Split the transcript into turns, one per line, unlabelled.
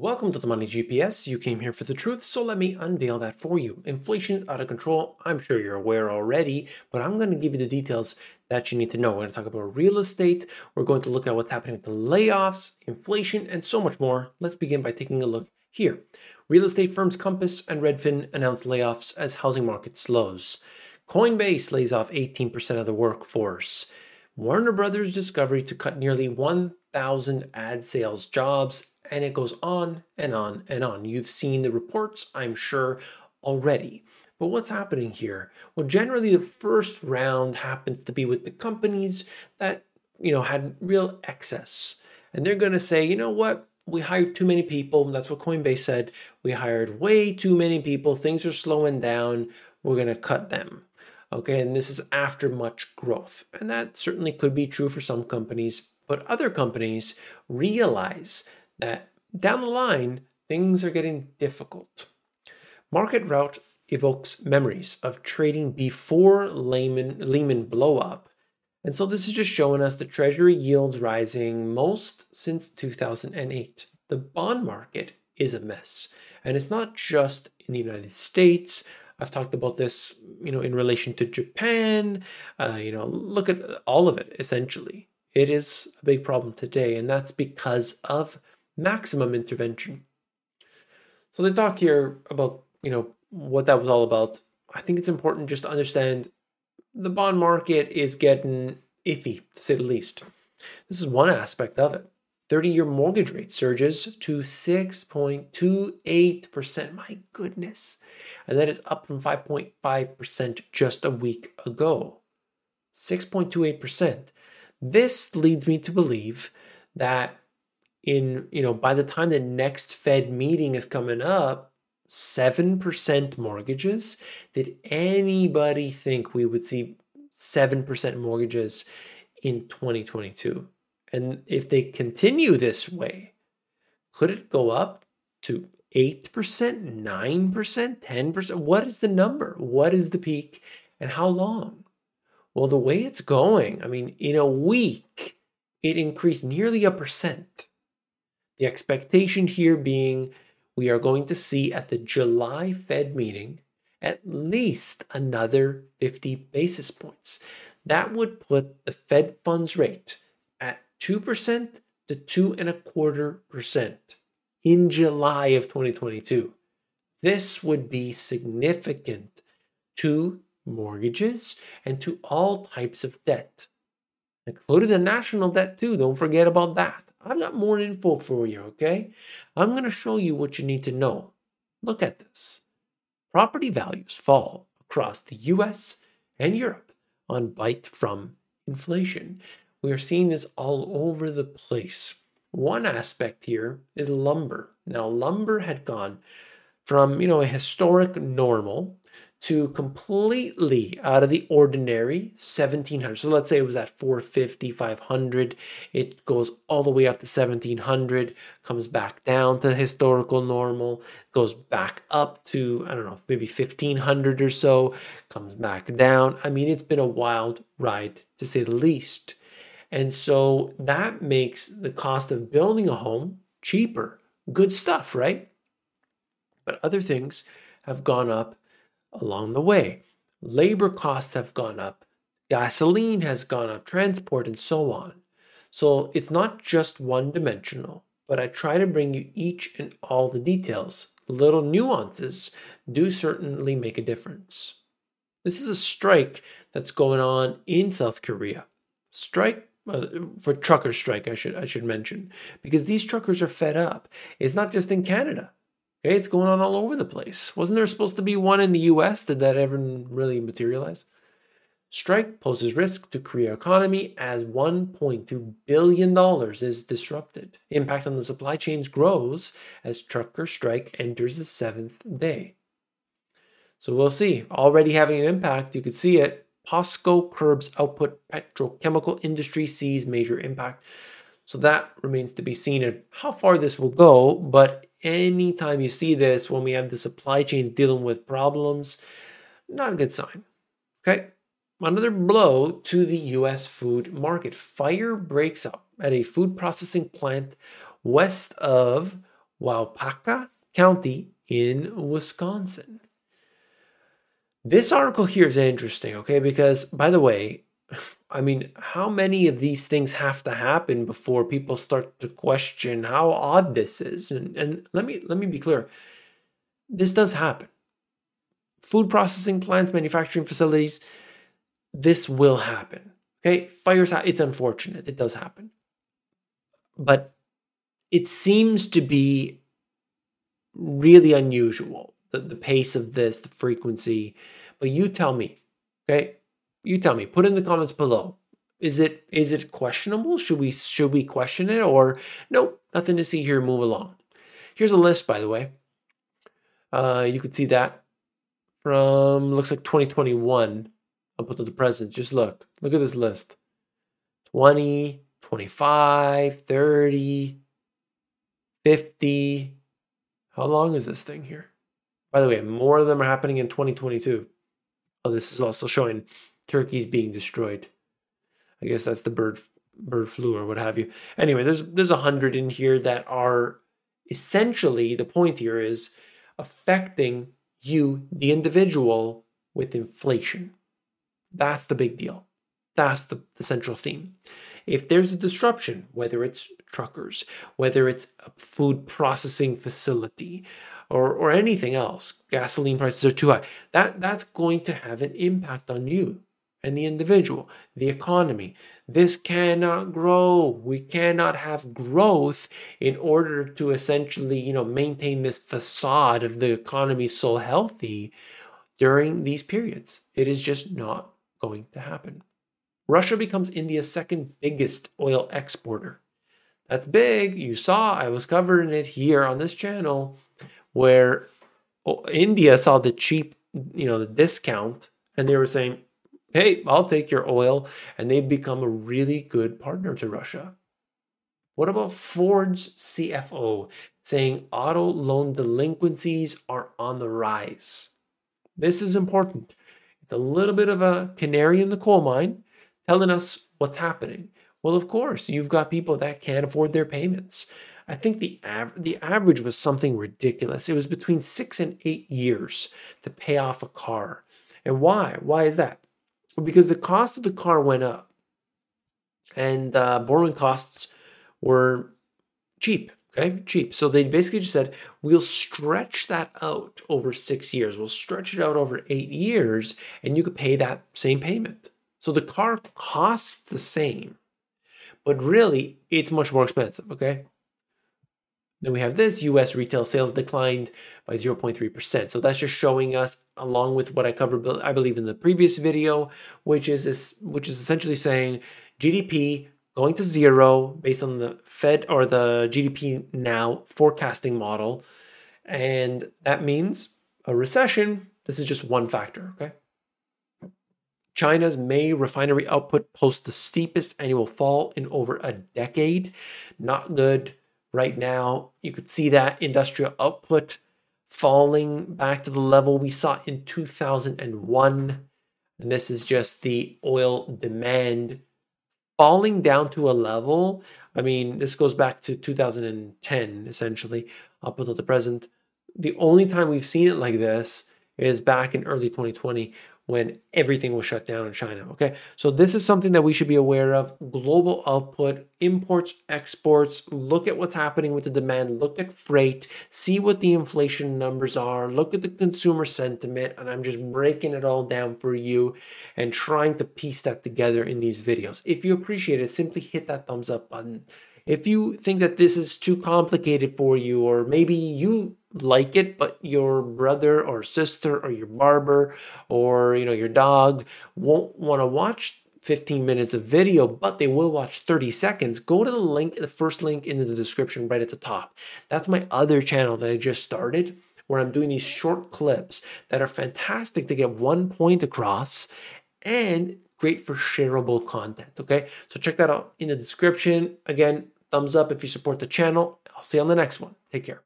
Welcome to the Money GPS. You came here for the truth, so let me unveil that for you. Inflation is out of control. I'm sure you're aware already, but I'm going to give you the details that you need to know. We're going to talk about real estate. We're going to look at what's happening with the layoffs, inflation, and so much more. Let's begin by taking a look here. Real estate firms Compass and Redfin announced layoffs as housing market slows. Coinbase lays off 18% of the workforce. Warner Brothers Discovery to cut nearly 1,000 ad sales jobs and it goes on and on and on. You've seen the reports, I'm sure, already. But what's happening here? Well, generally, the first round happens to be with the companies that you know had real excess, and they're going to say, you know what? We hired too many people. That's what Coinbase said. We hired way too many people. Things are slowing down. We're going to cut them. Okay, and this is after much growth. And that certainly could be true for some companies, but other companies realize down the line, things are getting difficult. Market Rout evokes memories of trading before Lehman, Lehman blow up. And so this is just showing us the treasury yields rising most since 2008. The bond market is a mess. And it's not just in the United States. I've talked about this, you know, in relation to Japan. Uh, you know, look at all of it essentially. It is a big problem today, and that's because of maximum intervention. So they talk here about, you know, what that was all about. I think it's important just to understand the bond market is getting iffy, to say the least. This is one aspect of it. 30 year mortgage rate surges to 6.28%. My goodness. And that is up from 5.5% just a week ago. 6.28%. This leads me to believe that in, you know, by the time the next Fed meeting is coming up, 7% mortgages. Did anybody think we would see 7% mortgages in 2022? And if they continue this way, could it go up to 8%, 9%, 10%? What is the number? What is the peak? And how long? Well, the way it's going, I mean, in a week, it increased nearly a percent. The expectation here being we are going to see at the July Fed meeting at least another 50 basis points. That would put the Fed funds rate at 2% to two and a quarter percent in July of 2022. This would be significant to mortgages and to all types of debt, including the national debt, too. Don't forget about that. I've got more info for you, okay? I'm going to show you what you need to know. Look at this. Property values fall across the US and Europe on bite from inflation. We are seeing this all over the place. One aspect here is lumber. Now, lumber had gone from, you know, a historic normal to completely out of the ordinary 1700 so let's say it was at 450 500 it goes all the way up to 1700 comes back down to historical normal goes back up to i don't know maybe 1500 or so comes back down. I mean it's been a wild ride to say the least. And so that makes the cost of building a home cheaper. Good stuff right? But other things have gone up along the way. Labor costs have gone up, gasoline has gone up, transport, and so on. So it's not just one dimensional, but I try to bring you each and all the details. Little nuances do certainly make a difference. This is a strike that's going on in South Korea. Strike uh, for trucker strike, I should I should mention, because these truckers are fed up. It's not just in Canada. Okay, it's going on all over the place. Wasn't there supposed to be one in the US? Did that ever really materialize? Strike poses risk to Korea economy as $1.2 billion is disrupted. Impact on the supply chains grows as trucker strike enters the seventh day. So we'll see. Already having an impact, you could see it. POSCO curbs output, petrochemical industry sees major impact. So that remains to be seen and how far this will go, but anytime you see this when we have the supply chains dealing with problems, not a good sign. Okay. Another blow to the US food market. Fire breaks up at a food processing plant west of Waupaca County in Wisconsin. This article here is interesting, okay? Because, by the way, I mean, how many of these things have to happen before people start to question how odd this is? And, and let me let me be clear. This does happen. Food processing plants, manufacturing facilities, this will happen. Okay, fires. It's unfortunate. It does happen, but it seems to be really unusual the, the pace of this, the frequency. But you tell me, okay? You tell me. Put in the comments below. Is it is it questionable? Should we should we question it or nope? Nothing to see here. Move along. Here's a list, by the way. Uh, you could see that from looks like 2021 up until the present. Just look. Look at this list. 20, 25, 30, 50. How long is this thing here? By the way, more of them are happening in 2022. Oh, this is also showing turkeys being destroyed. I guess that's the bird bird flu or what have you. Anyway, there's there's a hundred in here that are essentially the point here is affecting you, the individual, with inflation. That's the big deal. That's the, the central theme. If there's a disruption, whether it's truckers, whether it's a food processing facility, or, or anything else, gasoline prices are too high, that, that's going to have an impact on you and the individual, the economy. This cannot grow. We cannot have growth in order to essentially, you know, maintain this facade of the economy so healthy during these periods. It is just not going to happen. Russia becomes India's second biggest oil exporter. That's big. You saw I was covering it here on this channel where oh, India saw the cheap, you know, the discount and they were saying, hey, I'll take your oil. And they've become a really good partner to Russia. What about Ford's CFO saying auto loan delinquencies are on the rise? This is important. It's a little bit of a canary in the coal mine telling us what's happening. Well, of course, you've got people that can't afford their payments. I think the av- the average was something ridiculous. It was between six and eight years to pay off a car. And why? Why is that? Because the cost of the car went up and uh, borrowing costs were cheap. Okay, cheap. So they basically just said, we'll stretch that out over six years. We'll stretch it out over eight years, and you could pay that same payment. So the car costs the same, but really it's much more expensive. Okay. Then we have this US retail sales declined by 0.3%. So that's just showing us, along with what I covered, I believe, in the previous video, which is this, which is essentially saying GDP going to zero based on the Fed or the GDP now forecasting model. And that means a recession. This is just one factor, okay? China's May refinery output posts the steepest annual fall in over a decade. Not good right now. You could see that industrial output falling back to the level we saw in 2001. And this is just the oil demand falling down to a level. I mean, this goes back to 2010, essentially, up until the present. The only time we've seen it like this is back in early 2020 when everything was shut down in China. Okay, so this is something that we should be aware of. Global output, imports, exports. Look at what's happening with the demand. Look at freight. See what the inflation numbers are. Look at the consumer sentiment. And I'm just breaking it all down for you and trying to piece that together in these videos. If you appreciate it, simply hit that thumbs up button. If you think that this is too complicated for you, or maybe you like it, but your brother or sister or your barber or you know your dog won't want to watch 15 minutes of video, but they will watch 30 seconds, go to the link, the first link in the description right at the top. That's my other channel that I just started where I'm doing these short clips that are fantastic to get one point across and great for shareable content. Okay, so check that out in the description. Again, thumbs up if you support the channel. I'll see you on the next one. Take care.